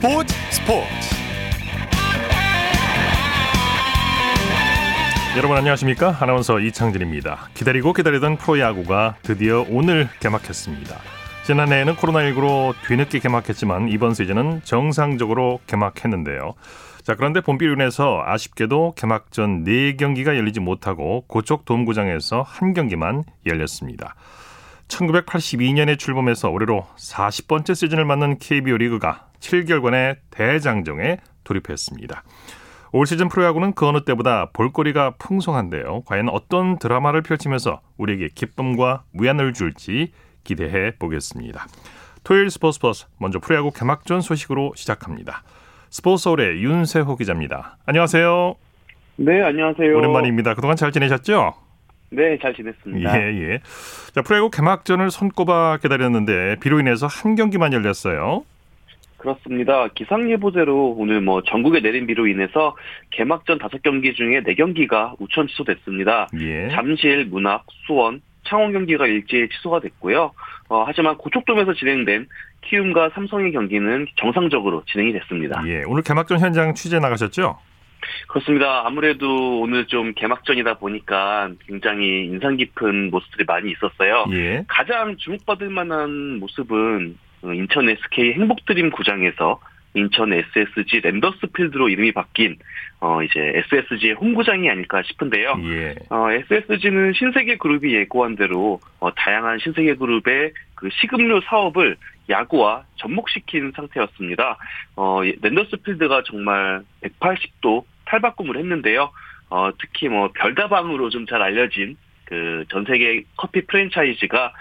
스포츠 스포츠. 여러분 안녕하십니까? 아나운서 이창진입니다. 기다리고 기다리던 프로야구가 드디어 오늘 개막했습니다. 지난해에는 코로나19로 뒤늦게 개막했지만 이번 시즌은 정상적으로 개막했는데요. 자 그런데 봄비로 인해서 아쉽게도 개막 전 4경기가 열리지 못하고 고척 돔구장에서 한 경기만 열렸습니다. 1982년에 출범해서 올해로 40번째 시즌을 맞는 KBO 리그가 7개월간의 대장정에 돌입했습니다. 올 시즌 프로야구는 그 어느 때보다 볼거리가 풍성한데요. 과연 어떤 드라마를 펼치면서 우리에게 기쁨과 위안을 줄지 기대해 보겠습니다. 토요일 스포츠 버스 먼저 프로야구 개막전 소식으로 시작합니다. 스포츠 서울의 윤세호 기자입니다. 안녕하세요. 네, 안녕하세요. 오랜만입니다. 그동안 잘 지내셨죠? 네, 잘 지냈습니다. 예, 예. 자, 프로야구 개막전을 손꼽아 기다렸는데 비로 인해서 한 경기만 열렸어요. 그렇습니다. 기상예보대로 오늘 뭐 전국에 내린 비로 인해서 개막전 다섯 경기 중에 네 경기가 우천 취소됐습니다. 예. 잠실, 문학, 수원, 창원 경기가 일제히 취소가 됐고요. 어, 하지만 고척돔에서 진행된 키움과 삼성의 경기는 정상적으로 진행이 됐습니다. 예. 오늘 개막전 현장 취재 나가셨죠? 그렇습니다. 아무래도 오늘 좀 개막전이다 보니까 굉장히 인상 깊은 모습들이 많이 있었어요. 예. 가장 주목받을 만한 모습은 어, 인천 SK 행복드림 구장에서 인천 SSG 랜더스 필드로 이름이 바뀐 어 이제 SSG의 홈구장이 아닐까 싶은데요. 예. 어 SSG는 신세계 그룹이 예고한 대로 어 다양한 신세계 그룹의 그 식음료 사업을 야구와 접목시킨 상태였습니다. 어 랜더스 필드가 정말 180도 탈바꿈을 했는데요. 어 특히 뭐 별다방으로 좀 잘 알려진 그 전 세계 커피 프랜차이즈가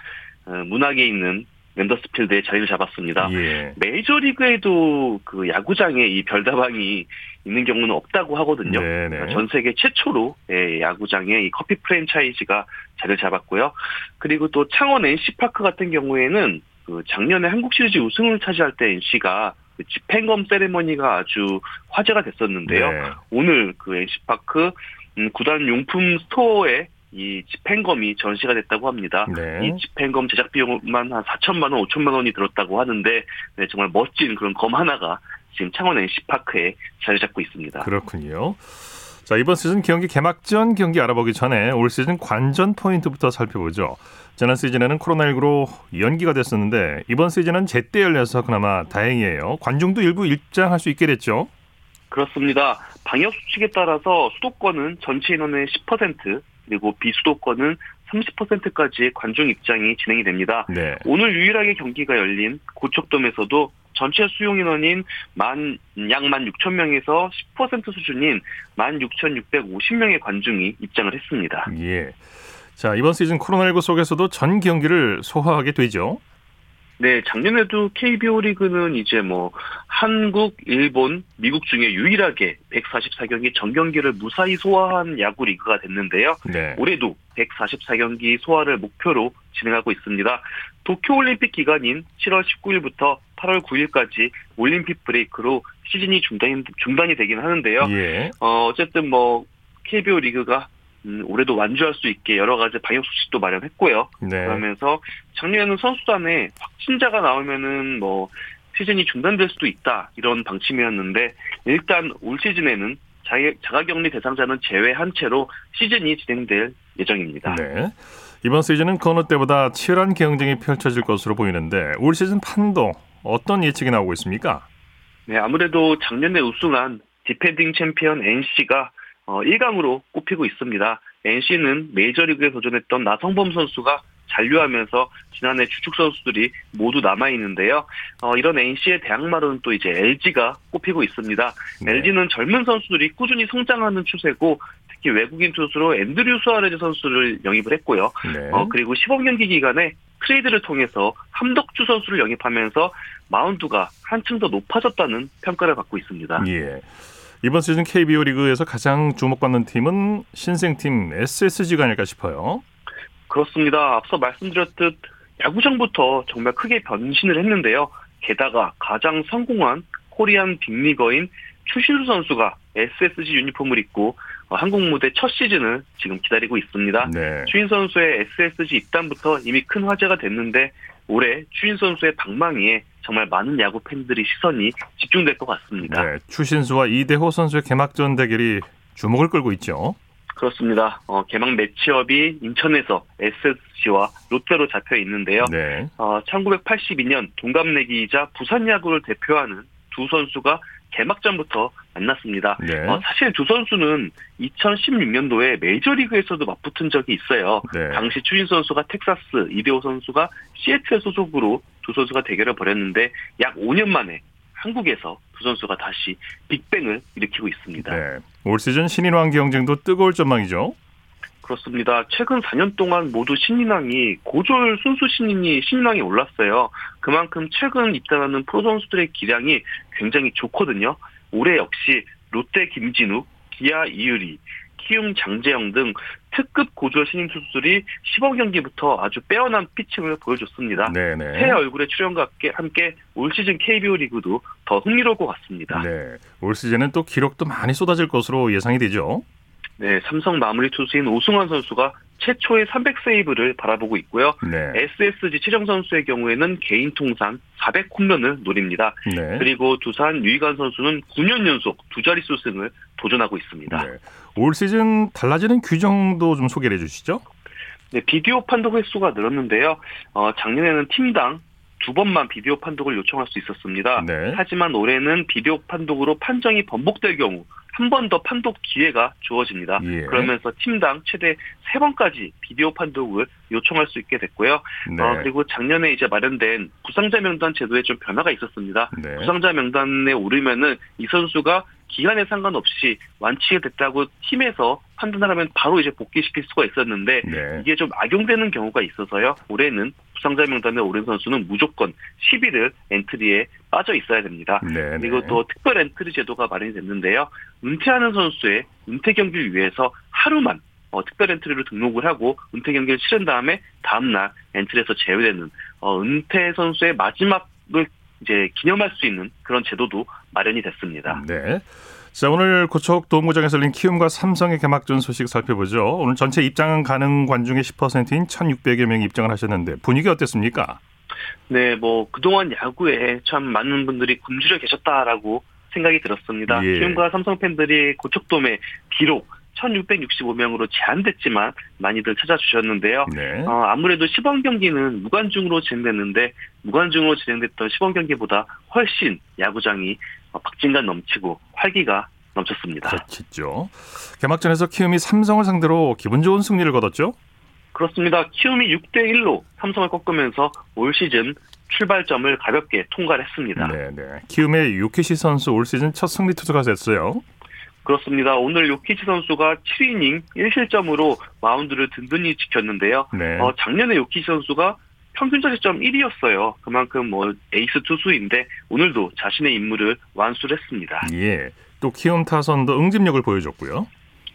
어, 문학에 있는 랜더스필드에 자리를 잡았습니다. 예. 메이저리그에도 그 야구장에 이 별다방이 있는 경우는 없다고 하거든요. 네네. 전 세계 최초로 예, 야구장에 이 커피 프랜차이즈가 자리를 잡았고요. 그리고 또 창원 NC파크 같은 경우에는 그 작년에 한국 시리즈 우승을 차지할 때 NC가 그 집행검 세레머니가 아주 화제가 됐었는데요. 네. 오늘 그 NC파크 음, 구단 용품 스토어에 이 집행검이 전시가 됐다고 합니다. 네. 이 집행검 제작 비용만 한 4천만 원, 5천만 원이 들었다고 하는데 네, 정말 멋진 그런 검 하나가 지금 창원 NC파크에 자리 잡고 있습니다. 그렇군요. 자, 이번 시즌 경기 개막전 경기 알아보기 전에 올 시즌 관전 포인트부터 살펴보죠. 지난 시즌에는 코로나19로 연기가 됐었는데 이번 시즌은 제때 열려서 그나마 다행이에요. 관중도 일부 입장할 수 있게 됐죠. 그렇습니다. 방역 수칙에 따라서 수도권은 전체 인원의 10% 그리고 비수도권은 30%까지 관중 입장이 진행이 됩니다. 네. 오늘 유일하게 경기가 열린 고척돔에서도 전체 수용 인원인 만, 약1 6천 명에서 10% 수준인 16,650명의 관중이 입장을 했습니다. 예. 자, 이번 시즌 코로나19 속에서도 전 경기를 소화하게 되죠. 네, 작년에도 KBO 리그는 이제 뭐 한국, 일본, 미국 중에 유일하게 144경기 전 경기를 무사히 소화한 야구 리그가 됐는데요. 네. 올해도 144경기 소화를 목표로 진행하고 있습니다. 도쿄올림픽 기간인 7월 19일부터 8월 9일까지 올림픽 브레이크로 시즌이 중단이, 중단이 되긴 하는데요. 예. 어, 어쨌든 뭐 KBO 리그가 음, 올해도 완주할 수 있게 여러 가지 방역 수칙도 마련했고요. 네. 그러면서 작년에는 선수단에 확진자가 나오면은 뭐 시즌이 중단될 수도 있다 이런 방침이었는데 일단 올 시즌에는 자가- 자가격리 대상자는 제외한 채로 시즌이 진행될 예정입니다. 네. 이번 시즌은 그 어느 때보다 치열한 경쟁이 펼쳐질 것으로 보이는데 올 시즌 판도 어떤 예측이 나오고 있습니까? 네, 아무래도 작년에 우승한 디펜딩 챔피언 NC가 어, 1강으로 꼽히고 있습니다. NC는 메이저리그에 도전했던 나성범 선수가 잔류하면서 지난해 주축 선수들이 모두 남아 있는데요. 어, 이런 NC의 대항마로는 또 이제 LG가 꼽히고 있습니다. 네. LG는 젊은 선수들이 꾸준히 성장하는 추세고 특히 외국인 투수로 앤드류 수아레즈 선수를 영입을 했고요. 네. 어, 그리고 시범 경기 기간에 트레이드를 통해서 함덕주 선수를 영입하면서 마운드가 한층 더 높아졌다는 평가를 받고 있습니다. 예. 이번 시즌 KBO 리그에서 가장 주목받는 팀은 신생팀 SSG가 아닐까 싶어요. 그렇습니다. 앞서 말씀드렸듯 야구장부터 정말 크게 변신을 했는데요. 게다가 가장 성공한 코리안 빅리거인 추신수 선수가 SSG 유니폼을 입고 어, 한국 무대 첫 시즌을 지금 기다리고 있습니다. 네. 추인 선수의 SSG 입단부터 이미 큰 화제가 됐는데 올해 추인 선수의 방망이에 정말 많은 야구 팬들이 시선이 집중될 것 같습니다. 네, 추신수와 이대호 선수의 개막전 대결이 주목을 끌고 있죠. 그렇습니다. 어, 개막 매치업이 인천에서 SSG와 롯데로 잡혀 있는데요. 네. 어, 1982년 동갑내기이자 부산 야구를 대표하는 두 선수가 개막전부터 만났습니다. 네. 어, 사실 두 선수는 2016년도에 메이저리그에서도 맞붙은 적이 있어요. 네. 당시 추신 선수가 텍사스, 이대호 선수가 시애틀 소속으로 두 선수가 대결을 벌였는데 약 5년 만에 한국에서 두 선수가 다시 빅뱅을 일으키고 있습니다. 네. 올 시즌 신인왕 경쟁도 뜨거울 전망이죠. 그렇습니다. 최근 4년 동안 모두 신인왕이 고졸 순수 신인이 신인왕에 올랐어요. 그만큼 최근 입단하는 프로 선수들의 기량이 굉장히 좋거든요. 올해 역시 롯데 김진욱, 기아 이유리, 키움 장재영 등 특급 고졸 신인 투수들이 10억 경기부터 아주 빼어난 피칭을 보여줬습니다. 네네. 새 얼굴의 출연과 함께, 올 시즌 KBO 리그도 더 흥미로울 것 같습니다. 네. 올 시즌은 또 기록도 많이 쏟아질 것으로 예상이 되죠. 네, 삼성 마무리 투수인 오승환 선수가 최초의 300세이브를 바라보고 있고요. 네. SSG 최정 선수의 경우에는 개인 통산 400홈런을 노립니다. 네. 그리고 두산 유희관 선수는 9년 연속 두 자릿수 승을 도전하고 있습니다. 네. 올 시즌 달라지는 규정도 좀 소개해 주시죠. 네, 비디오 판독 횟수가 늘었는데요. 어, 작년에는 팀당 두 번만 비디오 판독을 요청할 수 있었습니다. 네. 하지만 올해는 비디오 판독으로 판정이 번복될 경우 한 번 더 판독 기회가 주어집니다. 예. 그러면서 팀당 최대 세 번까지 비디오 판독을 요청할 수 있게 됐고요. 네. 어, 그리고 작년에 이제 마련된 부상자 명단 제도에 좀 변화가 있었습니다. 네. 부상자 명단에 오르면은 이 선수가 기간에 상관없이 완치가 됐다고 팀에서 판단을 하면 바로 이제 복귀시킬 수가 있었는데 네. 이게 좀 악용되는 경우가 있어서요. 올해는 부상자 명단에 오른 선수는 무조건 10일을 엔트리에 빠져 있어야 됩니다. 네. 그리고 네. 또 특별 엔트리 제도가 마련이 됐는데요. 은퇴하는 선수의 은퇴 경기를 위해서 하루만 어, 특별 엔트리로 등록을 하고 은퇴 경기를 치른 다음에 다음날 엔트리에서 제외되는 어, 은퇴 선수의 마지막 을 이제 기념할 수 있는 그런 제도도 마련이 됐습니다. 네. 자, 오늘 고척 돔구장에서 열린 키움과 삼성의 개막전 소식 살펴보죠. 오늘 전체 입장 가능 관중의 10%인 1,600여 명이 입장을 하셨는데 분위기 어땠습니까? 네, 뭐 그동안 야구에 참 많은 분들이 굶주려 계셨다라고 생각이 들었습니다. 예. 키움과 삼성 팬들이 고척돔에 비록 1665명으로 제한됐지만 많이들 찾아주셨는데요. 네. 어, 아무래도 시범 경기는 무관중으로 진행됐는데 무관중으로 진행됐던 시범 경기보다 훨씬 야구장이 어, 박진감 넘치고 활기가 넘쳤습니다. 그렇겠죠. 개막전에서 키움이 삼성을 상대로 기분 좋은 승리를 거뒀죠? 그렇습니다. 키움이 6대 1로 삼성을 꺾으면서 올 시즌 출발점을 가볍게 통과를 했습니다. 네, 네. 키움의 요키시 선수 올 시즌 첫 승리 투수가 됐어요. 그렇습니다. 오늘 요키시 선수가 7이닝 1실점으로 마운드를 든든히 지켰는데요. 네. 어, 작년에 요키시 선수가 평균 자책점 1위였어요. 그만큼 뭐 에이스 투수인데 오늘도 자신의 임무를 완수를 했습니다. 예. 또 키움 타선도 응집력을 보여줬고요.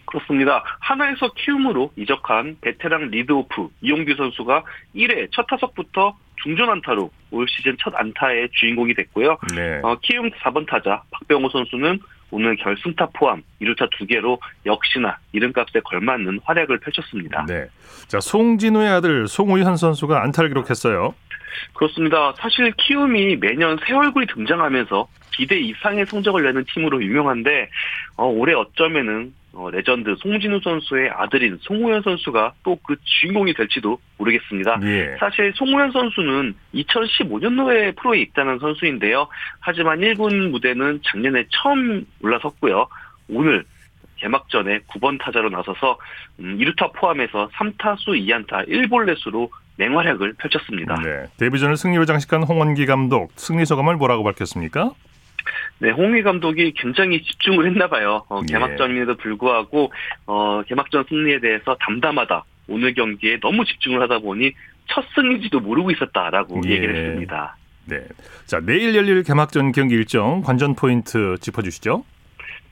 그렇습니다. 한화에서 키움으로 이적한 베테랑 리드오프 이용규 선수가 1회 첫 타석부터 중전 안타로 올 시즌 첫 안타의 주인공이 됐고요. 네. 어, 키움 4번 타자 박병호 선수는 오늘 결승타 포함 2루타 2개로 역시나 이름값에 걸맞는 활약을 펼쳤습니다. 네. 자, 송진우의 아들 송우현 선수가 안타를 기록했어요. 그렇습니다. 사실 키움이 매년 새 얼굴이 등장하면서 기대 이상의 성적을 내는 팀으로 유명한데 어, 올해 어쩌면은 어, 레전드 송진우 선수의 아들인 송우현 선수가 또 그 주인공이 될지도 모르겠습니다. 예. 사실 송우현 선수는 2015년도에 프로에 입단한 선수인데요. 하지만 1군 무대는 작년에 처음 올라섰고요. 오늘 개막전에 9번 타자로 나서서 음, 2루타 포함해서 3타수 2안타 1볼넷으로 맹활약을 펼쳤습니다. 네. 데뷔전을 승리로 장식한 홍원기 감독 승리 소감을 뭐라고 밝혔습니까? 네, 홍희 감독이 굉장히 집중을 했나 봐요. 어, 예. 개막전임에도 불구하고 어, 개막전 승리에 대해서 담담하다. 오늘 경기에 너무 집중을 하다 보니 첫 승리지도 모르고 있었다라고 예. 얘기를 했습니다. 네. 자, 내일 열릴 개막전 경기 일정 관전 포인트 짚어 주시죠.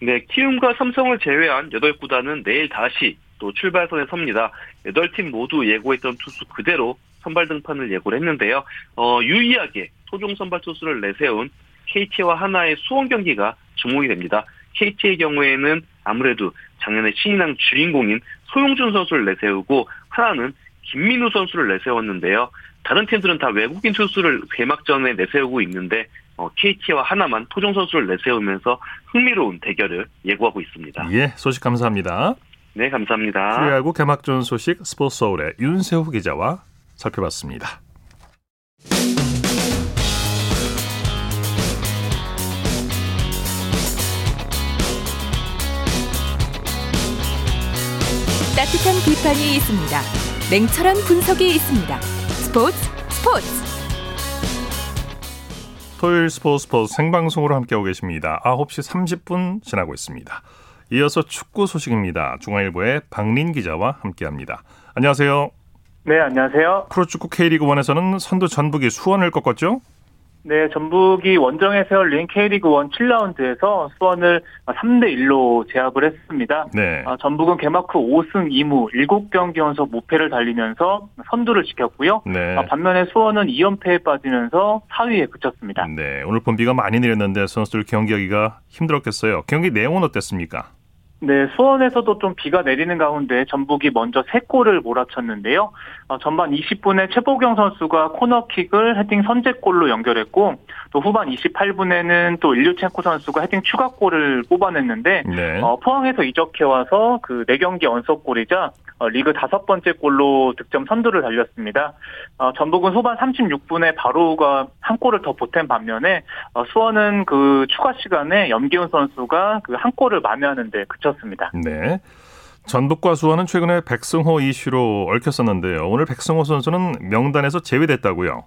네, 키움과 삼성을 제외한 8구단은 내일 다시 또 출발선에 섭니다. 8팀 모두 예고했던 투수 그대로 선발 등판을 예고를 했는데요. 어, 유의하게 토종 선발 투수를 내세운 KT와 하나의 수원 경기가 주목이 됩니다. KT의 경우에는 아무래도 작년에 신인왕 주인공인 소용준 선수를 내세우고 하나는 김민우 선수를 내세웠는데요. 다른 팀들은 다 외국인 투수를 개막전에 내세우고 있는데 어, KT와 하나만 토종 선수를 내세우면서 흥미로운 대결을 예고하고 있습니다. 예, 소식 감사합니다. 네, 감사합니다. 프로야구 개막전 소식 스포츠 서울의 윤세호 기자와 살펴봤습니다. 따뜻한 비판이 있습니다. 냉철한 분석이 있습니다. 스포츠 스포츠 토요일 스포츠 스포츠 생방송으로 함께하고 계십니다. 9시 30분 지나고 있습니다. 이어서 축구 소식입니다. 중앙일보의 박린 기자와 함께합니다. 안녕하세요. 네, 안녕하세요. 프로축구 K리그1에서는 선두 전북이 수원을 꺾었죠? 네, 전북이 원정에서 열린 K리그 1 7라운드에서 수원을 3대 1로 제압을 했습니다. 네. 아, 전북은 개막 후 5승 2무 7경기 연속 무패를 달리면서 선두를 지켰고요. 네. 아, 반면에 수원은 2연패에 빠지면서 4위에 그쳤습니다. 네. 오늘 본 비가 많이 내렸는데 선수들 경기하기가 힘들었겠어요. 경기 내용은 어땠습니까? 네, 수원에서도 좀 비가 내리는 가운데 전북이 먼저 3골을 몰아쳤는데요. 어, 전반 20분에 최보경 선수가 코너킥을 헤딩 선제골로 연결했고 또 후반 28분에는 또 일류첸코 선수가 헤딩 추가골을 뽑아냈는데 네. 어, 포항에서 이적해 와서 그 4경기 연속골이자 어, 리그 다섯 번째 골로 득점 선두를 달렸습니다. 어, 전북은 후반 36분에 바로가 한 골을 더 보탠 반면에 어, 수원은 그 추가 시간에 염기훈 선수가 그 한 골을 만회하는데 그 쳤습니다. 네. 전북과 수원은 최근에 백승호 이슈로 얽혔었는데요. 오늘 백승호 선수는 명단에서 제외됐다고요.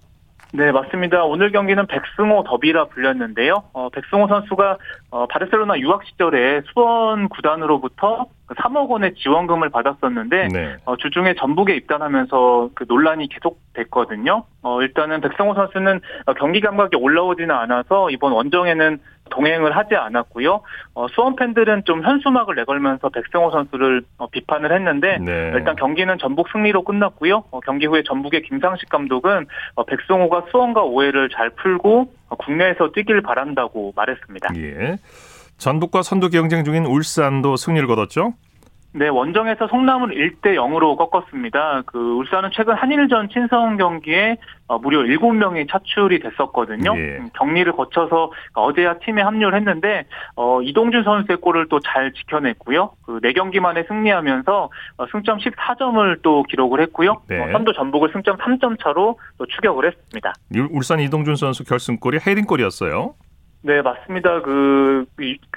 네, 맞습니다. 오늘 경기는 백승호 더비라 불렸는데요. 어, 백승호 선수가 어, 바르셀로나 유학 시절에 수원 구단으로부터 3억 원의 지원금을 받았었는데 네. 어, 주중에 전북에 입단하면서 그 논란이 계속됐거든요. 어, 일단은 백승호 선수는 어, 경기 감각이 올라오지는 않아서 이번 원정에는 동행을 하지 않았고요. 어, 수원 팬들은 좀 현수막을 내걸면서 백승호 선수를 어, 비판을 했는데 네. 일단 경기는 전북 승리로 끝났고요. 어, 경기 후에 전북의 김상식 감독은 어, 백승호가 수원과 오해를 잘 풀고 어, 국내에서 뛰길 바란다고 말했습니다. 예. 전북과 선두 경쟁 중인 울산도 승리를 거뒀죠? 네, 원정에서 성남을 1대 0으로 꺾었습니다. 그 울산은 최근 한일전 친선 경기에 어, 무려 7명이 차출이 됐었거든요. 예. 음, 격리를 거쳐서 어제야 팀에 합류를 했는데 어, 이동준 선수의 골을 또 잘 지켜냈고요. 그 4경기 만에 승리하면서 어, 승점 14점을 또 기록을 했고요. 네. 어, 선두 전북을 승점 3점 차로 또 추격을 했습니다. 울- 울산 이동준 선수 결승골이 헤딩골이었어요. 네, 맞습니다. 그,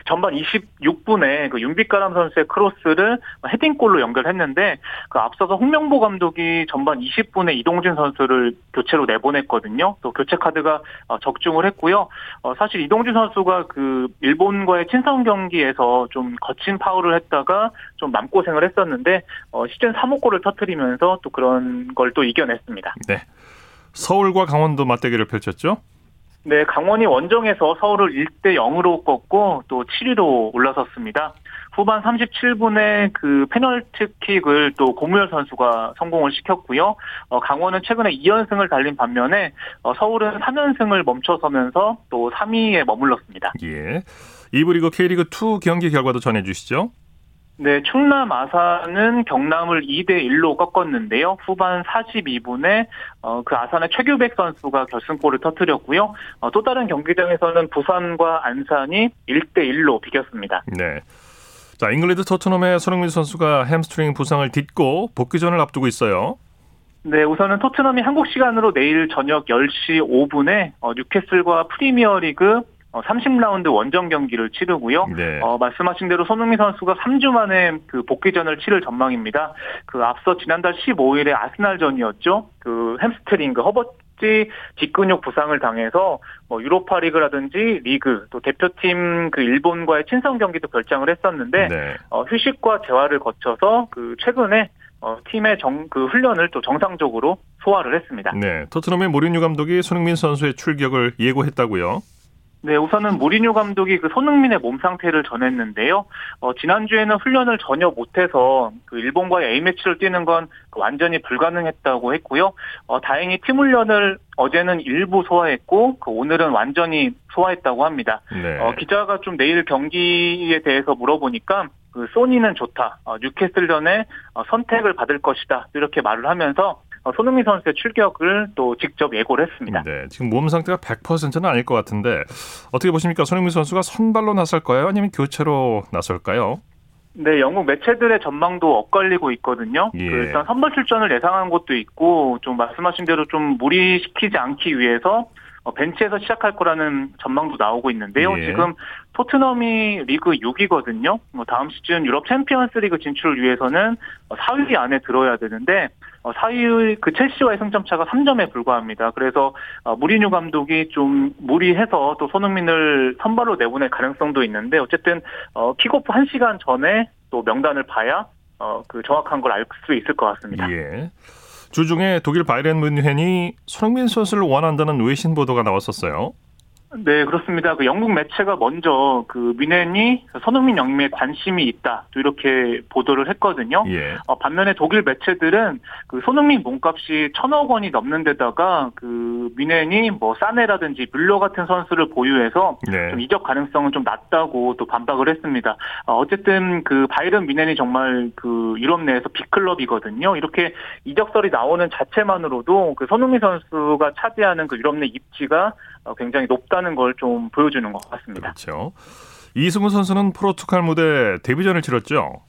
전반 26분에 그 윤빛가람 선수의 크로스를 헤딩골로 연결했는데 그 앞서서 홍명보 감독이 전반 20분에 이동준 선수를 교체로 내보냈거든요. 또 교체 카드가 어, 적중을 했고요. 어, 사실 이동준 선수가 그 일본과의 친선 경기에서 좀 거친 파울을 했다가 좀 맘고생을 했었는데 어, 시즌 3호 골을 터뜨리면서 또 그런 걸 또 이겨냈습니다. 네. 서울과 강원도 맞대결을 펼쳤죠? 네, 강원이 원정에서 서울을 1대 0으로 꺾고 또 7위로 올라섰습니다. 후반 37분에 그 페널티킥을 또 고무열 선수가 성공을 시켰고요. 어, 강원은 최근에 2연승을 달린 반면에 어, 서울은 3연승을 멈춰서면서 또 3위에 머물렀습니다. 예. 이부 리그 K리그 2 경기 결과도 전해 주시죠. 네, 충남 아산은 경남을 2대 1로 꺾었는데요. 후반 42분에 어, 그 아산의 최규백 선수가 결승골을 터뜨렸고요. 어, 또 다른 경기장에서는 부산과 안산이 1대 1로 비겼습니다. 네. 자, 잉글랜드 토트넘의 손흥민 선수가 햄스트링 부상을 딛고 복귀전을 앞두고 있어요. 네, 우선은 토트넘이 한국 시간으로 내일 저녁 10시 5분에 어, 뉴캐슬과 프리미어리그 어, 30라운드 원정 경기를 치르고요. 네. 어, 말씀하신 대로 손흥민 선수가 3주 만에 그 복귀전을 치를 전망입니다. 그 앞서 지난달 15일에 아스날전이었죠. 그 햄스트링, 그 허벅지 뒷근육 부상을 당해서 뭐 유로파리그라든지 리그 또 대표팀 그 일본과의 친선 경기도 결장을 했었는데 네. 어, 휴식과 재활을 거쳐서 그 최근에 어, 팀의 정, 그 훈련을 또 정상적으로 소화를 했습니다. 네. 토트넘의 모리뉴 감독이 손흥민 선수의 출격을 예고했다고요. 네, 우선은 모리뉴 감독이 그 손흥민의 몸 상태를 전했는데요. 어, 지난주에는 훈련을 전혀 못해서 그 일본과의 A매치를 뛰는 건그 완전히 불가능했다고 했고요. 어, 다행히 팀 훈련을 어제는 일부 소화했고, 그 오늘은 완전히 소화했다고 합니다. 네. 어, 기자가 좀 내일 경기에 대해서 물어보니까 그 소니는 좋다. 어, 뉴캐슬전에 어, 선택을 받을 것이다. 이렇게 말을 하면서 어, 손흥민 선수의 출격을 또 직접 예고를 했습니다. 네, 지금 몸 상태가 100%는 아닐 것 같은데 어떻게 보십니까? 손흥민 선수가 선발로 나설까요? 아니면 교체로 나설까요? 네, 영국 매체들의 전망도 엇갈리고 있거든요. 예. 그 일단 선발 출전을 예상한 것도 있고 좀 말씀하신 대로 좀 무리시키지 않기 위해서 어, 벤치에서 시작할 거라는 전망도 나오고 있는데요. 예. 지금 토트넘이 리그 6위거든요. 뭐 다음 시즌 유럽 챔피언스 리그 진출을 위해서는 4위 안에 들어야 되는데 4위 그 첼시와의 승점 차가 3점에 불과합니다. 그래서 어, 무리뉴 감독이 좀 무리해서 또 손흥민을 선발로 내보낼 가능성도 있는데 어쨌든 어, 킥오프 1시간 전에 또 명단을 봐야 어, 그 정확한 걸 알 수 있을 것 같습니다. 예. 주중에 독일 바이에른 뮌헨이 손흥민 선수를 원한다는 외신 보도가 나왔었어요. 네, 그렇습니다. 그 영국 매체가 먼저 그 미넨이 손흥민 영입에 관심이 있다. 또 이렇게 보도를 했거든요. 예. 어, 반면에 독일 매체들은 그 손흥민 몸값이 천억 원이 넘는 데다가 그 미넨이 뭐 사네라든지 뮬러 같은 선수를 보유해서 네. 좀 이적 가능성은 좀 낮다고 또 반박을 했습니다. 어, 어쨌든 그 바이른 미넨이 정말 그 유럽 내에서 빅클럽이거든요. 이렇게 이적설이 나오는 자체만으로도 그 손흥민 선수가 차지하는 그 유럽 내 입지가 어, 굉장히 높다는 걸 좀 보여주는 것 같습니다. 그렇죠. 이승우 선수는 포르투갈 무대 데뷔전을 치렀죠.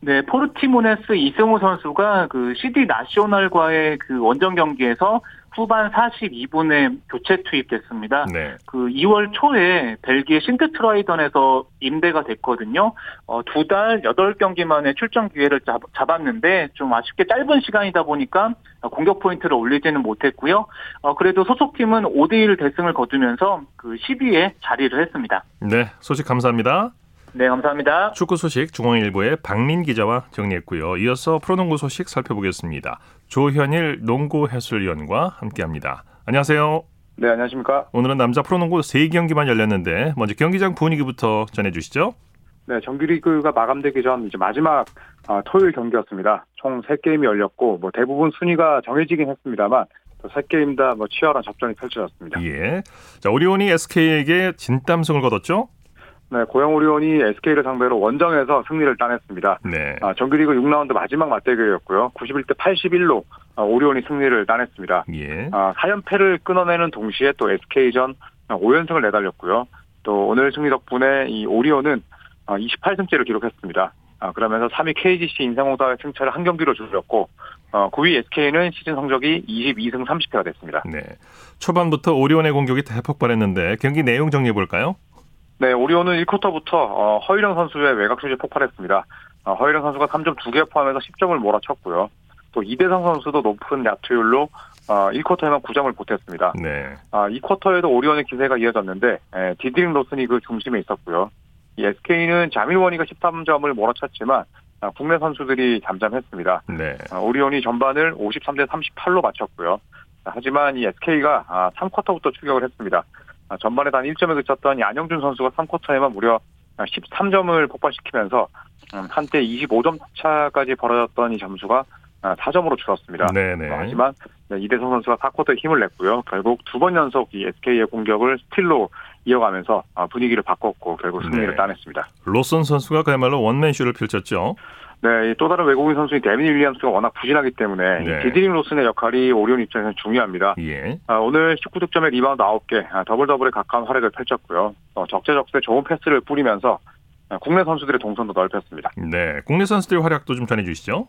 네, 포르티모네스 이승우 선수가 그 CD 나시오널과의 그 원정 경기에서 후반 42분에 교체 투입됐습니다. 네. 그 2월 초에 벨기에 신트트라이던에서 임대가 됐거든요. 어, 두 달, 8경기 만에 출전 기회를 잡, 잡았는데 좀 아쉽게 짧은 시간이다 보니까 공격 포인트를 올리지는 못했고요. 어, 그래도 소속팀은 5대1 대승을 거두면서 그 10위에 자리를 했습니다. 네, 소식 감사합니다. 네, 감사합니다. 축구 소식 중앙일보의 박민 기자와 정리했고요. 이어서 프로농구 소식 살펴보겠습니다. 조현일 농구 해설위원과 함께합니다. 안녕하세요. 네, 안녕하십니까. 오늘은 남자 프로농구 3경기만 열렸는데 먼저 경기장 분위기부터 전해주시죠. 네, 정규리그가 마감되기 전 이제 마지막 어, 토요일 경기였습니다. 총 3게임이 열렸고 뭐 대부분 순위가 정해지긴 했습니다만 또 3게임 다 뭐 치열한 접전이 펼쳐졌습니다. 예. 자, 오리온이 SK에게 진땀승을 거뒀죠? 네, 고양 오리온이 SK를 상대로 원정에서 승리를 따냈습니다. 네. 아, 정규리그 6라운드 마지막 맞대결이었고요. 91대 81로 아, 오리온이 승리를 따냈습니다. 예. 아, 4연패를 끊어내는 동시에 또 SK전 5연승을 내달렸고요. 또 오늘 승리 덕분에 이 오리온은 28승째를 기록했습니다. 아, 그러면서 3위 KGC 인상공사의 승차를 한 경기로 줄였고 어, 9위 SK는 시즌 성적이 22승 30패가 됐습니다. 네. 초반부터 오리온의 공격이 대폭발했는데 경기 내용 정리해 볼까요? 네, 오리온은 1쿼터부터 어, 허일영 선수의 외곽 슛이 폭발했습니다. 어, 허일영 선수가 3점 2개 포함해서 10점을 몰아쳤고요. 또 이대성 선수도 높은 야투율로 어, 1쿼터에만 9점을 보탰습니다. 네. 아, 2쿼터에도 오리온의 기세가 이어졌는데 에, 디드릭 로슨이 그 중심에 있었고요. 이 SK는 자밀 워니가 13점을 몰아쳤지만 아, 국내 선수들이 잠잠했습니다. 네. 아, 오리온이 전반을 53대 38로 마쳤고요. 아, 하지만 이 SK가 아, 3쿼터부터 추격을 했습니다. 아, 전반에 단 1점에 그쳤던 안영준 선수가 3쿼터에만 무려 13점을 폭발시키면서 음, 한때 25점 차까지 벌어졌던 이 점수가 4점으로 줄었습니다. 네네. 어, 하지만 네, 이대성 선수가 4쿼터에 힘을 냈고요. 결국 두 번 연속 이 SK의 공격을 스틸로 이어가면서 아, 분위기를 바꿨고 결국 승리를 네. 따냈습니다. 로슨 선수가 그야말로 원맨쇼를 펼쳤죠. 네, 이 또 다른 외국인 선수인 데빈 윌리엄스가 워낙 부진하기 때문에 네. 이 디드릭 로슨의 역할이 오리온 입장에서는 중요합니다. 예. 아, 오늘 19득점에 리바운드 9개, 아, 더블 더블에 가까운 활약을 펼쳤고요. 어, 적재적소에 좋은 패스를 뿌리면서 아, 국내 선수들의 동선도 넓혔습니다. 네. 국내 선수들의 활약도 좀 전해 주시죠.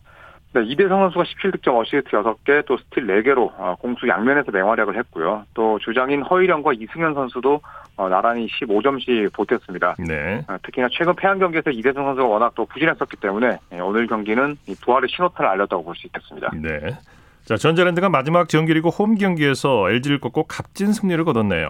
네, 이대성 선수가 17득점 어시스트 6개, 또 스틸 4개로 어, 공수 양면에서 맹활약을 했고요. 또 주장인 허일영과 이승현 선수도 어, 나란히 15점씩 보탰습니다. 네. 아, 특히나 최근 패한 경기에서 이대성 선수가 워낙 또 부진했었기 때문에 예, 오늘 경기는 이 부활의 신호탄을 알렸다고 볼 수 있겠습니다. 네. 자, 전자랜드가 마지막 정규리그 홈 경기에서 LG를 꺾고 값진 승리를 거뒀네요.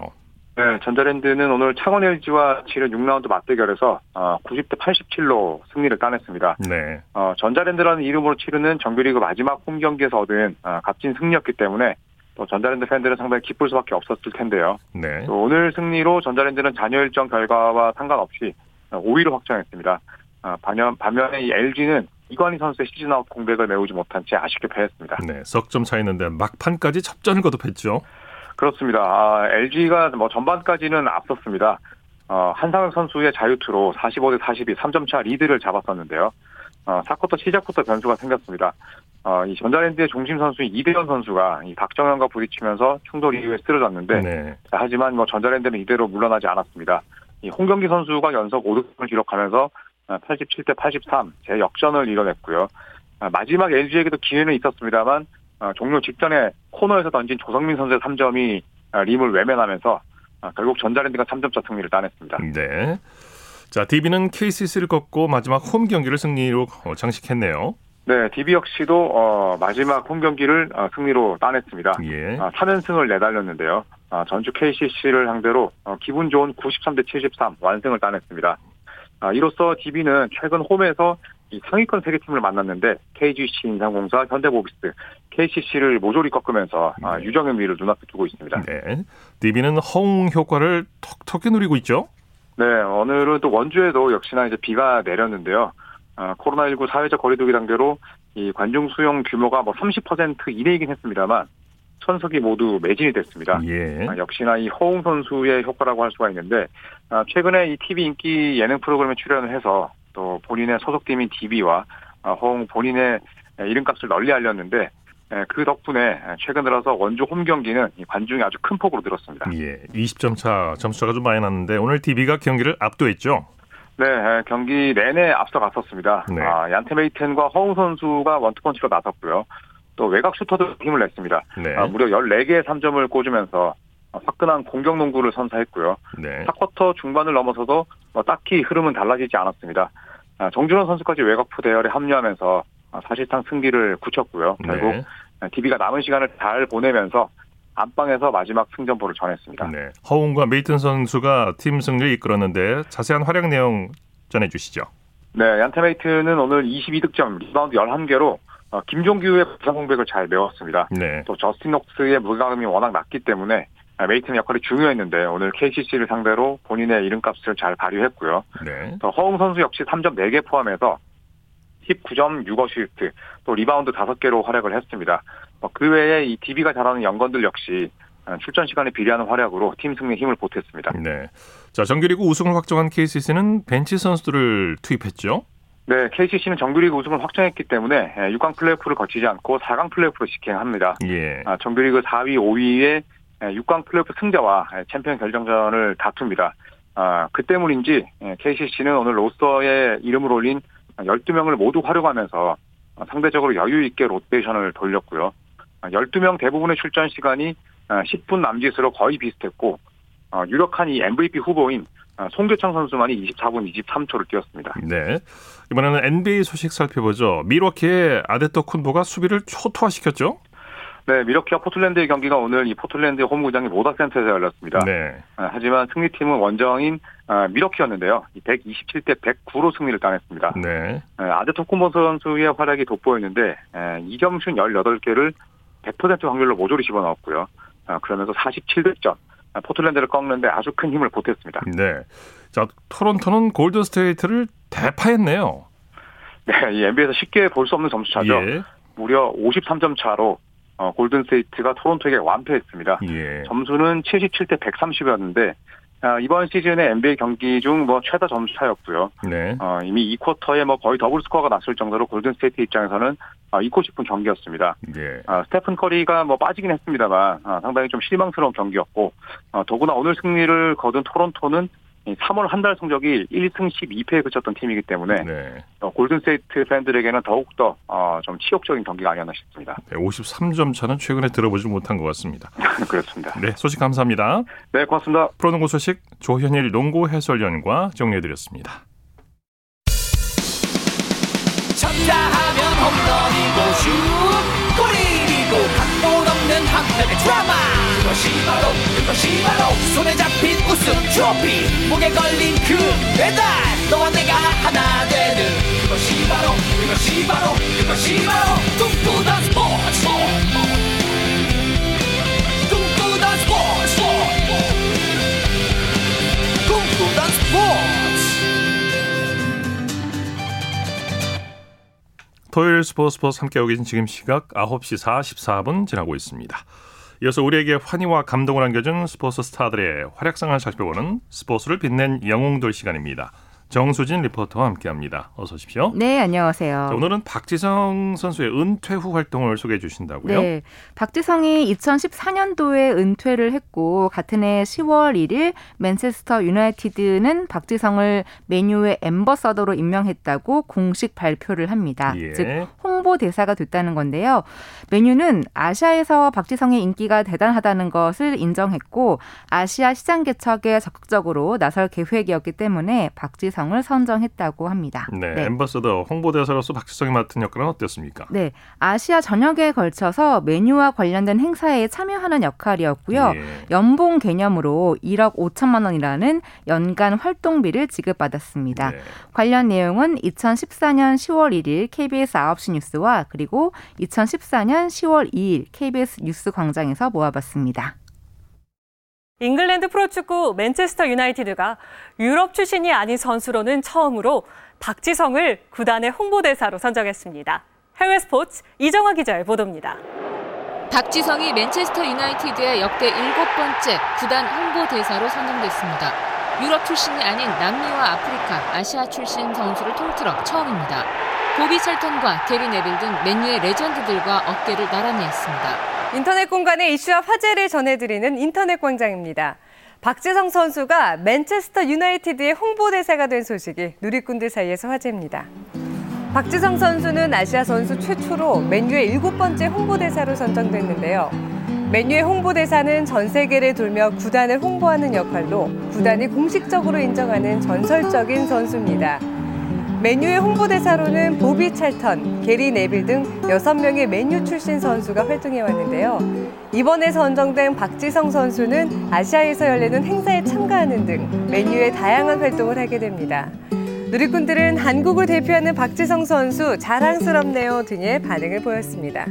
네, 전자랜드는 오늘 창원 LG와 치른 6라운드 맞대결에서 어, 90대 87로 승리를 따냈습니다. 네. 어, 전자랜드라는 이름으로 치르는 정규리그 마지막 홈 경기에서 얻은 어, 값진 승리였기 때문에 또 전자랜드 팬들은 상당히 기쁠 수밖에 없었을 텐데요. 네. 또 오늘 승리로 전자랜드는 잔여 일정 결과와 상관없이 5위로 확정했습니다. 어, 반면, 반면에 이 LG는 이관희 선수의 시즌 아웃 공백을 메우지 못한 채 아쉽게 패했습니다. 네. 석 점 차이는데 막판까지 접전을 거듭했죠. 그렇습니다. 아, LG가 뭐 전반까지는 앞섰습니다. 어, 한상혁 선수의 자유투로 45대 42, 3점 차 리드를 잡았었는데요. 어, 4쿼터 시작부터 변수가 생겼습니다. 어, 이 전자랜드의 중심 선수인 이대현 선수가 이 박정현과 부딪히면서 충돌 이후에 쓰러졌는데 네. 하지만 뭐 전자랜드는 이대로 물러나지 않았습니다. 이 홍경기 선수가 연속 5득점을 기록하면서 87대 83 재역전을 이뤄냈고요. 아, 마지막 LG에게도 기회는 있었습니다만 어, 종료 직전에 코너에서 던진 조성민 선수의 3점이 아, 림을 외면하면서 아, 결국 전자랜드가 3점차 승리를 따냈습니다. 네. 자, DB는 KCC를 꺾고 마지막 홈 경기를 승리로 어, 장식했네요. 네, DB 역시도 어, 마지막 홈 경기를 어, 승리로 따냈습니다. 예. 아, 3연승을 내달렸는데요. 아, 전주 KCC를 상대로 어, 기분 좋은 93대 73 완승을 따냈습니다. 아, 이로써 DB는 최근 홈에서 이 상위권 세개 팀을 만났는데 KGC, 인상공사, 현대모비스, KCC를 모조리 꺾으면서 아, 네. 유정의 미를 눈앞에 두고 있습니다. 네. DB는 허웅 효과를 톡톡히 누리고 있죠. 네, 오늘은 또 원주에도 역시나 이제 비가 내렸는데요. 아, 코로나19 사회적 거리두기 단계로 이 관중 수용 규모가 뭐 30% 이내이긴 했습니다만 천석이 모두 매진이 됐습니다. 예. 아, 역시나 이 허웅 선수의 효과라고 할 수가 있는데 아, 최근에 이 TV 인기 예능 프로그램에 출연을 해서 또 본인의 소속팀인 DB와 아, 허웅 본인의 이름값을 널리 알렸는데 에, 그 덕분에 최근 들어서 원주 홈 경기는 이 관중이 아주 큰 폭으로 늘었습니다. 예. 20점 차 점수차가 좀 많이 났는데 오늘 DB가 경기를 압도했죠. 네, 에, 경기 내내 앞서갔었습니다. 네. 아, 얀테메이텐과 허웅 선수가 원투펀치로 나섰고요. 또 외곽 슈터도 힘을 냈습니다. 네. 아, 무려 14개의 3점을 꽂으면서 어, 화끈한 공격 농구를 선사했고요. 네. 4쿼터 중반을 넘어서도 뭐 딱히 흐름은 달라지지 않았습니다. 아, 정준원 선수까지 외곽포 대열에 합류하면서 아, 사실상 승기를 굳혔고요. 결국 네. DB가 남은 시간을 잘 보내면서 안방에서 마지막 승전보를 전했습니다. 네. 허웅과 메이튼 선수가 팀 승리를 이끌었는데 자세한 활약 내용 전해 주시죠. 네, 얀테 메이튼은 오늘 22득점, 리바운드 11개로 어, 김종규의 부상 공백을 잘 메웠습니다. 네. 또 저스틴 녹스의 무게감이 워낙 낮기 때문에 아, 메이튼 역할이 중요했는데 오늘 KCC를 상대로 본인의 이름값을 잘 발휘했고요. 네. 또 허웅 선수 역시 3점 4개 포함해서 19점 6어시스트 또 리바운드 5개로 활약을 했습니다. 어, 그 외에 이 DB가 잘하는 영건들 역시 어, 출전 시간에 비례하는 활약으로 팀 승리에 힘을 보탰습니다. 네. 자, 정규리그 우승을 확정한 KCC는 벤치 선수들을 투입했죠. 네, KCC는 정규리그 우승을 확정했기 때문에 6강 플레이오프를 거치지 않고 4강 플레이오프로 직행합니다. 예. 아, 정규리그 4위, 5위의 6강 플레이오프 승자와 챔피언 결정전을 다툽니다. 아, 그 때문인지 KCC는 오늘 로스터에 이름을 올린 12명을 모두 활용하면서 상대적으로 여유 있게 로테이션을 돌렸고요. 12명 대부분의 출전 시간이 10분 남짓으로 거의 비슷했고 어, 유력한 이 MVP 후보인 송교창 선수만이 24분 23초를 뛰었습니다. 네. 이번에는 NBA 소식 살펴보죠. 밀워키의 아데토쿤보가 수비를 초토화시켰죠. 네, 밀워키와 포틀랜드의 경기가 오늘 이 포틀랜드 홈구장인 모다센터에서 열렸습니다. 네. 아, 하지만 승리팀은 원정인 아, 밀워키였는데요. 127대 109로 승리를 따냈습니다. 네. 아데토쿤보 선수의 활약이 돋보였는데 2점슛 18개를 100% 확률로 모조리 집어넣었고요. 아, 그러면서 47득점. 포틀랜드를 꺾는데 아주 큰 힘을 보탰습니다. 네. 자, 토론토는 골든 스테이트를 대파했네요. 네, 이 NBA에서 쉽게 볼 수 없는 점수 차죠. 예. 무려 53점 차로 어, 골든 스테이트가 토론토에게 완패했습니다. 예. 점수는 77대 130이었는데 아, 이번 시즌의 NBA 경기 중 뭐 최다 점수 차였고요. 네. 어, 이미 2쿼터에 뭐 거의 더블 스코어가 났을 정도로 골든 스테이트 입장에서는 어, 잊고 싶은 경기였습니다. 예. 아, 스테픈 커리가 뭐 빠지긴 했습니다만 아, 상당히 좀 실망스러운 경기였고 어, 더구나 오늘 승리를 거둔 토론토는 3월 한 달 성적이 1승 12패에 그쳤던 팀이기 때문에 네. 어, 골든 스테이트 팬들에게는 더욱더 어, 좀 치욕적인 경기가 아니었나 싶습니다. 네, 53점 차는 최근에 들어보지 못한 것 같습니다. 그렇습니다. 네, 소식 감사합니다. 네, 고맙습니다. 프로농구 소식 조현일 농구 해설위원과 정리해드렸습니다. 쳤다 하면 홈런이고 슛 골이고 각본 없는 한편의 드라마 그것이 바로 그것이 바로. 손에 잡힌 우승 트로피 목에 걸린 그 배달. 너와 내가 하나 되는 그것이 바로 그것이 바로 그것이 바로. 꿈꾸던 스포츠 꿈꾸던 스포츠 꿈꾸던 스포츠. 토요일 스포츠 스포츠 함께하고 계신 지금 시각 9시 44분 지나고 있습니다. 이어서 우리에게 환희와 감동을 안겨준 스포츠 스타들의 활약상을 살펴보는 스포츠를 빛낸 영웅들 시간입니다. 정수진 리포터와 함께합니다. 어서 오십시오. 네, 안녕하세요. 자, 오늘은 박지성 선수의 은퇴 후 활동을 소개해 주신다고요? 네, 박지성이 2014년도에 은퇴를 했고 같은 해 10월 1일 맨체스터 유나이티드는 박지성을 메뉴의 엠버서더로 임명했다고 공식 발표를 합니다. 예. 즉 홍보 대사가 됐다는 건데요. 메뉴는 아시아에서 박지성의 인기가 대단하다는 것을 인정했고 아시아 시장 개척에 적극적으로 나설 계획이었기 때문에 박지성 을 선정했다고 합니다. 네, 엠버서더 홍보대사로서 박지성이 맡은 역할은 어땠습니까? 네, 아시아 전역에 걸쳐서 메뉴와 관련된 행사에 참여하는 역할이었고요. 예. 연봉 개념으로 1억 5천만 원이라는 연간 활동비를 지급받았습니다. 네. 관련 내용은 2014년 10월 1일 KBS 9시 뉴스와 그리고 2014년 10월 2일 KBS 뉴스 광장에서 모아봤습니다. 잉글랜드 프로축구 맨체스터 유나이티드가 유럽 출신이 아닌 선수로는 처음으로 박지성을 구단의 홍보대사로 선정했습니다. 해외 스포츠 이정화 기자의 보도입니다. 박지성이 맨체스터 유나이티드의 역대 일곱 번째 구단 홍보대사로 선정됐습니다. 유럽 출신이 아닌 남미와 아프리카, 아시아 출신 선수를 통틀어 처음입니다. 보비 찰턴과 게리 네빌 등 맨유의 레전드들과 어깨를 나란히 했습니다. 인터넷 공간의 이슈와 화제를 전해드리는 인터넷 광장입니다. 박지성 선수가 맨체스터 유나이티드의 홍보대사가 된 소식이 누리꾼들 사이에서 화제입니다. 박지성 선수는 아시아 선수 최초로 맨유의 일곱 번째 홍보대사로 선정됐는데요. 맨유의 홍보대사는 전 세계를 돌며 구단을 홍보하는 역할로 구단이 공식적으로 인정하는 전설적인 선수입니다. 맨유의 홍보대사로는 보비 찰턴, 게리 네빌 등 6명의 맨유 출신 선수가 활동해 왔는데요. 이번에 선정된 박지성 선수는 아시아에서 열리는 행사에 참가하는 등 맨유의 다양한 활동을 하게 됩니다. 누리꾼들은 한국을 대표하는 박지성 선수 자랑스럽네요 등의 반응을 보였습니다.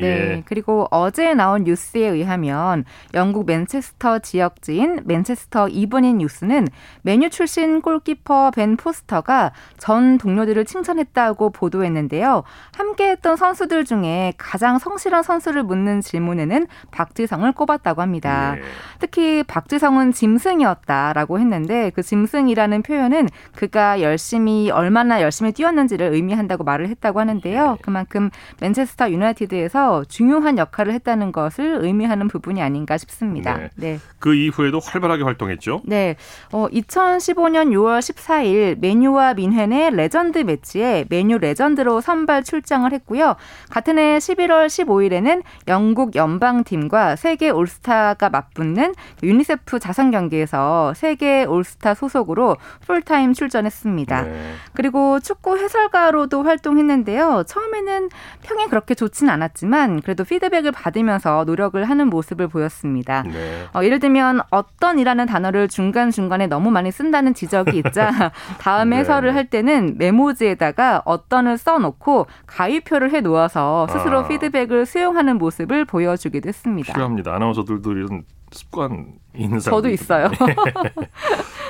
네. 예. 그리고 어제 나온 뉴스에 의하면 영국 맨체스터 지역지인 맨체스터 이브닝 뉴스는 메뉴 출신 골키퍼 벤 포스터가 전 동료들을 칭찬했다고 보도했는데요. 함께했던 선수들 중에 가장 성실한 선수를 묻는 질문에는 박지성을 꼽았다고 합니다. 예. 특히 박지성은 짐승이었다라고 했는데 그 짐승이라는 표현은 그가 열심히 얼마나 열심히 뛰었는지를 의미한다고 말을 했다고 하는데요. 그만큼 맨체스터 유나이티드에서 중요한 역할을 했다는 것을 의미하는 부분이 아닌가 싶습니다. 네. 네. 그 이후에도 활발하게 활동했죠. 네. 어, 2015년 6월 14일 맨유와 뮌헨의 레전드 매치에 맨유 레전드로 선발 출장을 했고요. 같은 해 11월 15일에는 영국 연방팀과 세계 올스타가 맞붙는 유니세프 자선 경기에서 세계 올스타 소속으로 풀타임 출전했습니다. 네. 그리고 축구 해설가로도 활동했는데요. 처음에는 평이 그렇게 좋진 않았지만 그래도 피드백을 받으면서 노력을 하는 모습을 보였습니다. 네. 어, 예를 들면 어떤이라는 단어를 중간 중간에 너무 많이 쓴다는 지적이 있자 다음 네. 해설을 할 때는 메모지에다가 어떤을 써놓고 가위표를 해 놓아서 스스로 아. 피드백을 수용하는 모습을 보여주기도 했습니다. 필요합니다. 아나운서들도 이런 습관 저도 있어요.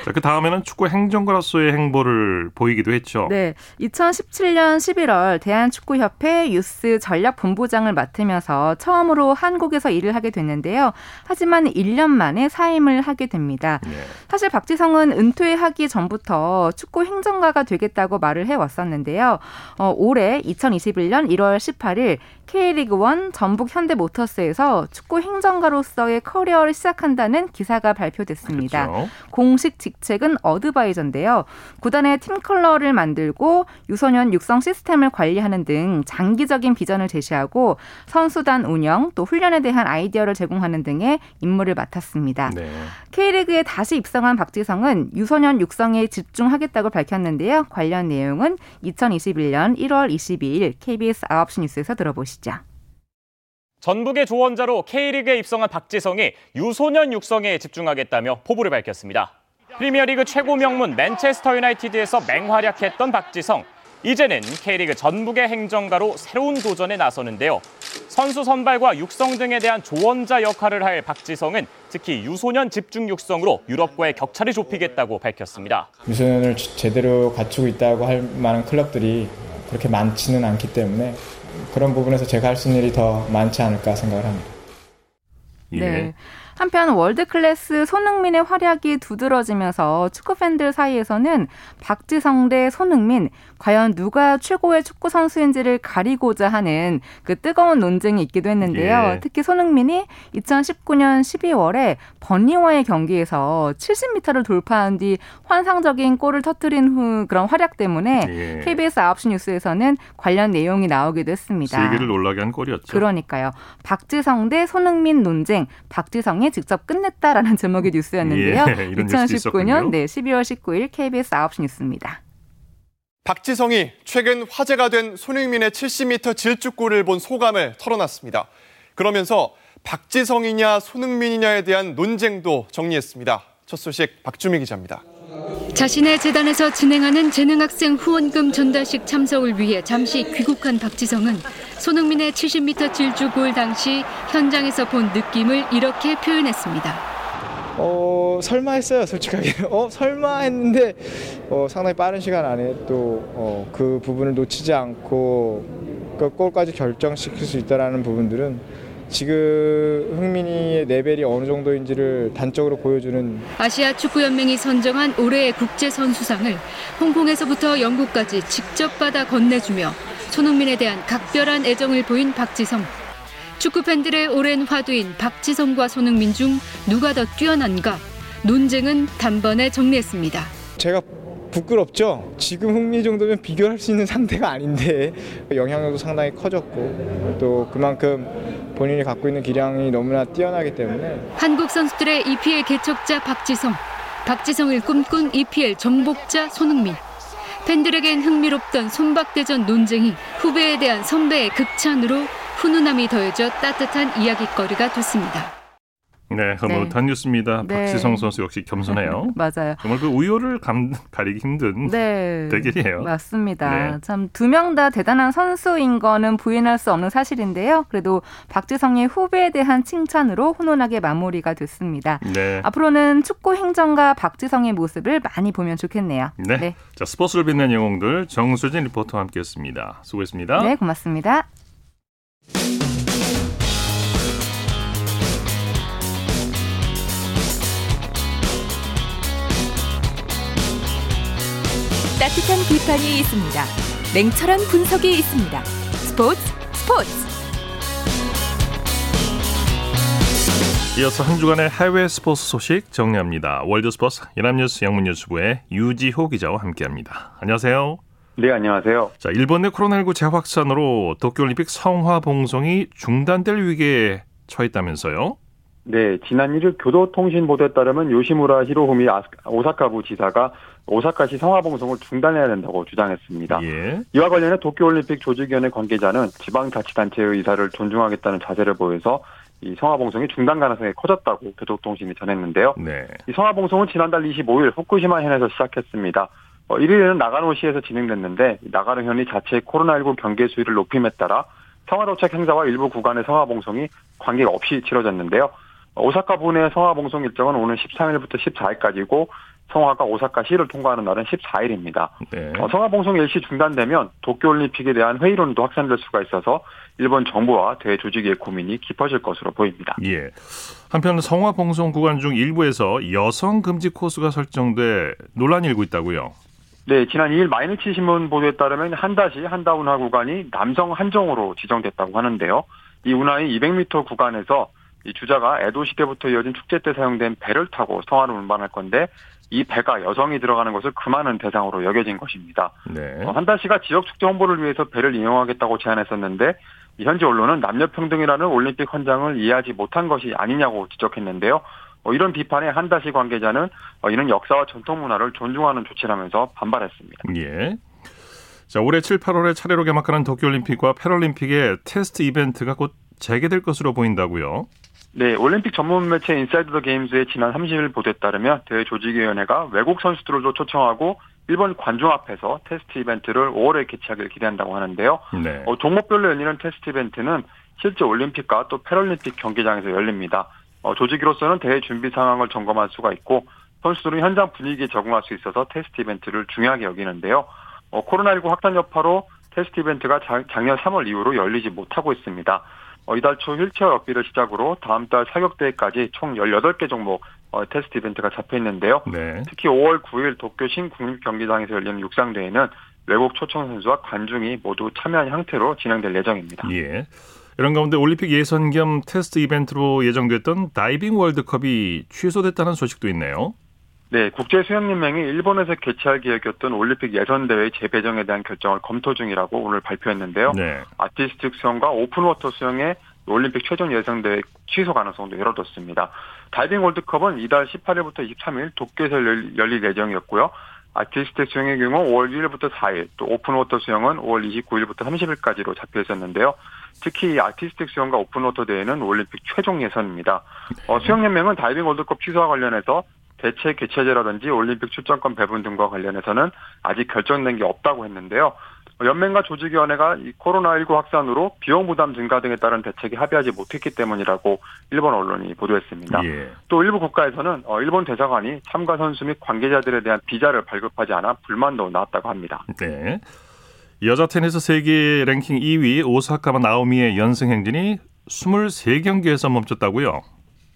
자, 그 다음에는 축구 행정가로서의 행보를 보이기도 했죠. 네, 2017년 11월 대한축구협회 유스 전략본부장을 맡으면서 처음으로 한국에서 일을 하게 됐는데요. 하지만 1년 만에 사임을 하게 됩니다. 네. 사실 박지성은 은퇴하기 전부터 축구 행정가가 되겠다고 말을 해왔었는데요. 어, 올해 2021년 1월 18일 K리그 1 전북 현대모터스에서 축구 행정가로서의 커리어를 시작한다는 기사가 발표됐습니다. 그렇죠. 공식 직책은 어드바이저인데요. 구단의 팀 컬러를 만들고 유소년 육성 시스템을 관리하는 등 장기적인 비전을 제시하고 선수단 운영 또 훈련에 대한 아이디어를 제공하는 등의 임무를 맡았습니다. 네. K리그에 다시 입성한 박지성은 유소년 육성에 집중하겠다고 밝혔는데요. 관련 내용은 2021년 1월 22일 KBS 9시 뉴스에서 들어보시죠. 전북의 조원자로 K리그에 입성한 박지성이 유소년 육성에 집중하겠다며 포부를 밝혔습니다. 프리미어리그 최고 명문 맨체스터 유나이티드에서 맹활약했던 박지성. 이제는 K리그 전북의 행정가로 새로운 도전에 나서는데요. 선수 선발과 육성 등에 대한 조언자 역할을 할 박지성은 특히 유소년 집중 육성으로 유럽과의 격차를 좁히겠다고 밝혔습니다. 유소년을 제대로 갖추고 있다고 할 만한 클럽들이 그렇게 많지는 않기 때문에 그런 부분에서 제가 할 수 있는 일이 더 많지 않을까 생각을 합니다. 예. 네. 한편 월드 클래스 손흥민의 활약이 두드러지면서 축구 팬들 사이에서는 박지성 대 손흥민 과연 누가 최고의 축구 선수인지를 가리고자 하는 그 뜨거운 논쟁이 있기도 했는데요. 예. 특히 손흥민이 2019년 12월에 번리와의 경기에서 70m를 돌파한 뒤 환상적인 골을 터뜨린 후 그런 활약 때문에 예. KBS 9시 뉴스에서는 관련 내용이 나오기도 했습니다. 세계를 놀라게 한 골이었죠. 그러니까요. 박지성 대 손흥민 논쟁. 박지성이 직접 끝냈다라는 제목의 뉴스였는데요. 예, 이런 뉴스도 있었군요. 2019년 네, 12월 19일 KBS 9시 뉴스입니다. 박지성이 최근 화제가 된 손흥민의 70m 질주골을 본 소감을 털어놨습니다. 그러면서 박지성이냐 손흥민이냐에 대한 논쟁도 정리했습니다. 첫 소식 박주미 기자입니다. 자신의 재단에서 진행하는 재능학생 후원금 전달식 참석을 위해 잠시 귀국한 박지성은 손흥민의 70m 질주골 당시 현장에서 본 느낌을 이렇게 표현했습니다. 어 설마 했어요 솔직하게 어 설마 했는데 어, 상당히 빠른 시간 안에 또 그 부분을 놓치지 않고 그 골까지 결정시킬 수 있다라는 부분들은 지금 흥민이의 레벨이 어느 정도인지를 단적으로 보여주는 아시아 축구연맹이 선정한 올해의 국제선수상을 홍콩에서부터 영국까지 직접 받아 건네주며 손흥민에 대한 각별한 애정을 보인 박지성. 축구 팬들의 오랜 화두인 박지성과 손흥민 중 누가 더 뛰어난가? 논쟁은 단번에 정리했습니다. 제가 부끄럽죠. 지금 흥미 정도면 비교할 수 있는 상대가 아닌데 영향력도 상당히 커졌고 또 그만큼 본인이 갖고 있는 기량이 너무나 뛰어나기 때문에 한국 선수들의 EPL 개척자 박지성, 박지성을 꿈꾼 EPL 정복자 손흥민. 팬들에겐 흥미롭던 손박대전 논쟁이 후배에 대한 선배의 극찬으로 훈훈함이 더해져 따뜻한 이야기거리가 됐습니다. 네, 흐뭇한 뉴스입니다. 네. 박지성 선수 역시 겸손해요. 맞아요. 정말 그 우열을 감, 가리기 힘든 네. 대결이에요. 맞습니다. 네. 참두 명 다 대단한 선수인 거는 부인할 수 없는 사실인데요. 그래도 박지성의 후배에 대한 칭찬으로 훈훈하게 마무리가 됐습니다. 네. 앞으로는 축구 행정가 박지성의 모습을 많이 보면 좋겠네요. 네. 자, 스포츠를 빛낸 영웅들 정수진 리포터와 함께했습니다. 수고했습니다. 네, 고맙습니다. 따뜻한 비판이 있습니다. 냉철한 분석이 있습니다. 스포츠 스포츠. 이어서 한 주간의 해외 스포츠 소식 정리합니다. 월드 스포츠 연합뉴스 영문뉴스부의 유지호 기자와 함께합니다. 안녕하세요. 네, 안녕하세요. 자, 일본 내 코로나19 재확산으로 도쿄올림픽 성화 봉송이 중단될 위기에 처했다면서요? 네, 지난 1일 교도통신 보도에 따르면 요시무라 히로후미 아- 오사카부 지사가 오사카시 성화봉송을 중단해야 된다고 주장했습니다. 예. 이와 관련해 도쿄올림픽 조직위원회 관계자는 지방자치단체의 의사를 존중하겠다는 자세를 보여서 이 성화봉송이 중단 가능성이 커졌다고 교도통신이 전했는데요. 네. 이 성화봉송은 지난달 25일 후쿠시마 현에서 시작했습니다. 어, 1일에는 나가노시에서 진행됐는데 나가노 현이 자체 코로나19 경계 수위를 높임에 따라 성화 도착 행사와 일부 구간의 성화 봉송이 관계 없이 치러졌는데요. 어, 오사카 부내 성화 봉송 일정은 오는 13일부터 14일까지고 성화가 오사카 시를 통과하는 날은 14일입니다. 네. 어, 성화봉송 일시 중단되면 도쿄올림픽에 대한 회의론도 확산될 수가 있어서 일본 정부와 대조직의 고민이 깊어질 것으로 보입니다. 예. 한편 성화 봉송 구간 중 일부에서 여성 금지 코스가 설정돼 논란이 일고 있다고요. 네, 지난 2일 마이너치 신문 보도에 따르면 한다시 한다운하 구간이 남성 한정으로 지정됐다고 하는데요. 이 운하의 200m 구간에서 이 주자가 에도 시대부터 이어진 축제 때 사용된 배를 타고 성화를 운반할 건데 이 배가 여성이 들어가는 것을 금하는 대상으로 여겨진 것입니다. 네. 어, 한다시가 지역 축제 홍보를 위해서 배를 이용하겠다고 제안했었는데 이 현지 언론은 남녀 평등이라는 올림픽 헌장을 이해하지 못한 것이 아니냐고 지적했는데요. 어, 이런 비판에 한다시 관계자는 어, 이는 역사와 전통 문화를 존중하는 조치라면서 반발했습니다. 예. 자, 올해 7, 8월에 차례로 개막하는 도쿄올림픽과 패럴림픽의 테스트 이벤트가 곧 재개될 것으로 보인다고요. 네, 올림픽 전문 매체 인사이드 더 게임즈의 지난 30일 보도에 따르면 대회 조직위원회가 외국 선수들도 초청하고 일본 관중 앞에서 테스트 이벤트를 5월에 개최하기를 기대한다고 하는데요. 네. 어, 종목별로 열리는 테스트 이벤트는 실제 올림픽과 또 패럴림픽 경기장에서 열립니다. 어, 조직위로서는 대회 준비 상황을 점검할 수가 있고 선수들은 현장 분위기에 적응할 수 있어서 테스트 이벤트를 중요하게 여기는데요. 어, 코로나19 확산 여파로 테스트 이벤트가 자- 작년 3월 이후로 열리지 못하고 있습니다. 어, 이달 초 휠체어 럭비를 시작으로 다음 달 사격대회까지 총 18개 종목 어, 테스트 이벤트가 잡혀 있는데요. 네. 특히 5월 9일 도쿄 신국립경기장에서 열리는 육상대회는 외국 초청 선수와 관중이 모두 참여한 형태로 진행될 예정입니다. 예. 이런 가운데 올림픽 예선 겸 테스트 이벤트로 예정됐던 다이빙 월드컵이 취소됐다는 소식도 있네요. 네, 국제수영연맹이 일본에서 개최할 계획이었던 올림픽 예선대회 재배정에 대한 결정을 검토 중이라고 오늘 발표했는데요. 네. 아티스틱 수영과 오픈워터 수영의 올림픽 최종 예선대회 취소 가능성도 열어뒀습니다. 다이빙 월드컵은 이달 18일부터 23일 도쿄에서 열- 열릴 예정이었고요. 아티스틱 수영의 경우 5월 1일부터 4일, 또 오픈워터 수영은 5월 29일부터 30일까지로 잡혀 있었는데요. 특히 이 아티스틱 수영과 오픈워터 대회는 올림픽 최종 예선입니다. 어, 수영연맹은 다이빙 월드컵 취소와 관련해서 대체 개최지라든지 올림픽 출전권 배분 등과 관련해서는 아직 결정된 게 없다고 했는데요. 어, 연맹과 조직위원회가 이 코로나19 확산으로 비용 부담 증가 등에 따른 대책에 합의하지 못했기 때문이라고 일본 언론이 보도했습니다. 예. 또 일부 국가에서는 어, 일본 대사관이 참가 선수 및 관계자들에 대한 비자를 발급하지 않아 불만도 나왔다고 합니다. 네. 여자 테니스 세계 랭킹 2위 오사카 나오미의 연승 행진이 23경기에서 멈췄다고요?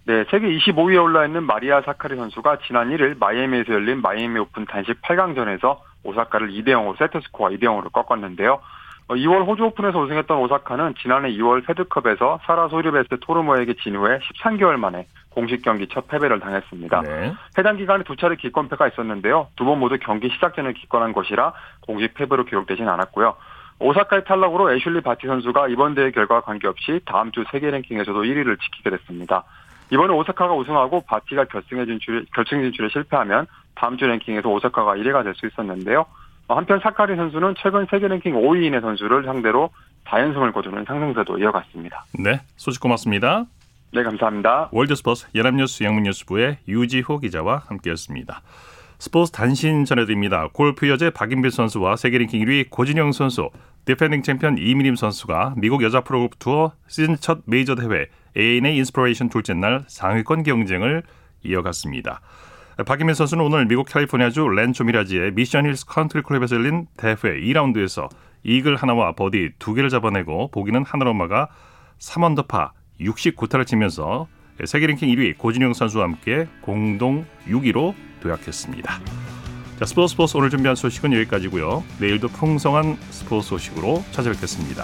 네, 세계 25위에 올라 있는 마리아 사카리 선수가 지난 1일 마이애미에서 열린 마이애미 오픈 단식 8강전에서 오사카를 2대 0으로 세트 스코어 2대 0으로 꺾었는데요. 어, 2월 호주 오픈에서 우승했던 오사카는 지난해 2월 페드컵에서 사라 소리베스 토르모에게 진 후에 13개월 만에 공식 경기 첫 패배를 당했습니다. 네. 해당 기간에 두 차례 기권패가 있었는데요. 두 번 모두 경기 시작 전에 기권한 것이라 공식 패배로 기록되진 않았고요. 오사카의 탈락으로 애슐리 바티 선수가 이번 대회 결과와 관계없이 다음 주 세계 랭킹에서도 1위를 지키게 됐습니다. 이번에 오사카가 우승하고 바티가 결승에 진출, 결승 진출에 실패하면 다음 주 랭킹에서 오사카가 1위가 될 수 있었는데요. 어, 한편 사카리 선수는 최근 세계 랭킹 5위인의 선수를 상대로 다연승을 거두는 상승세도 이어갔습니다. 네. 소식 고맙습니다. 네, 감사합니다. 월드스포츠 연합뉴스 영문뉴스부의 유지호 기자와 함께했습니다. 스포츠 단신 전해드립니다. 골프 여제 박인빈 선수와 세계 랭킹 1위 고진영 선수, 디펜딩 챔피언 이미림 선수가 미국 여자 프로골프 투어 시즌 첫 메이저 대회 ANA 인스피레이션 둘째 날 상위권 경쟁을 이어갔습니다. 박인빈 선수는 오늘 미국 캘리포니아주 랜초 미라지의 미션 힐스 컨트리 클럽에서 열린 대회 2라운드에서 이글 하나와 버디 두 개를 잡아내고 보기는 막아 3언더파 69타를 치면서 세계 랭킹 1위 고진영 선수와 함께 공동 6위로 도약했습니다. 자, 스포츠 스포츠 오늘 준비한 소식은 여기까지고요. 내일도 풍성한 스포츠 소식으로 찾아뵙겠습니다.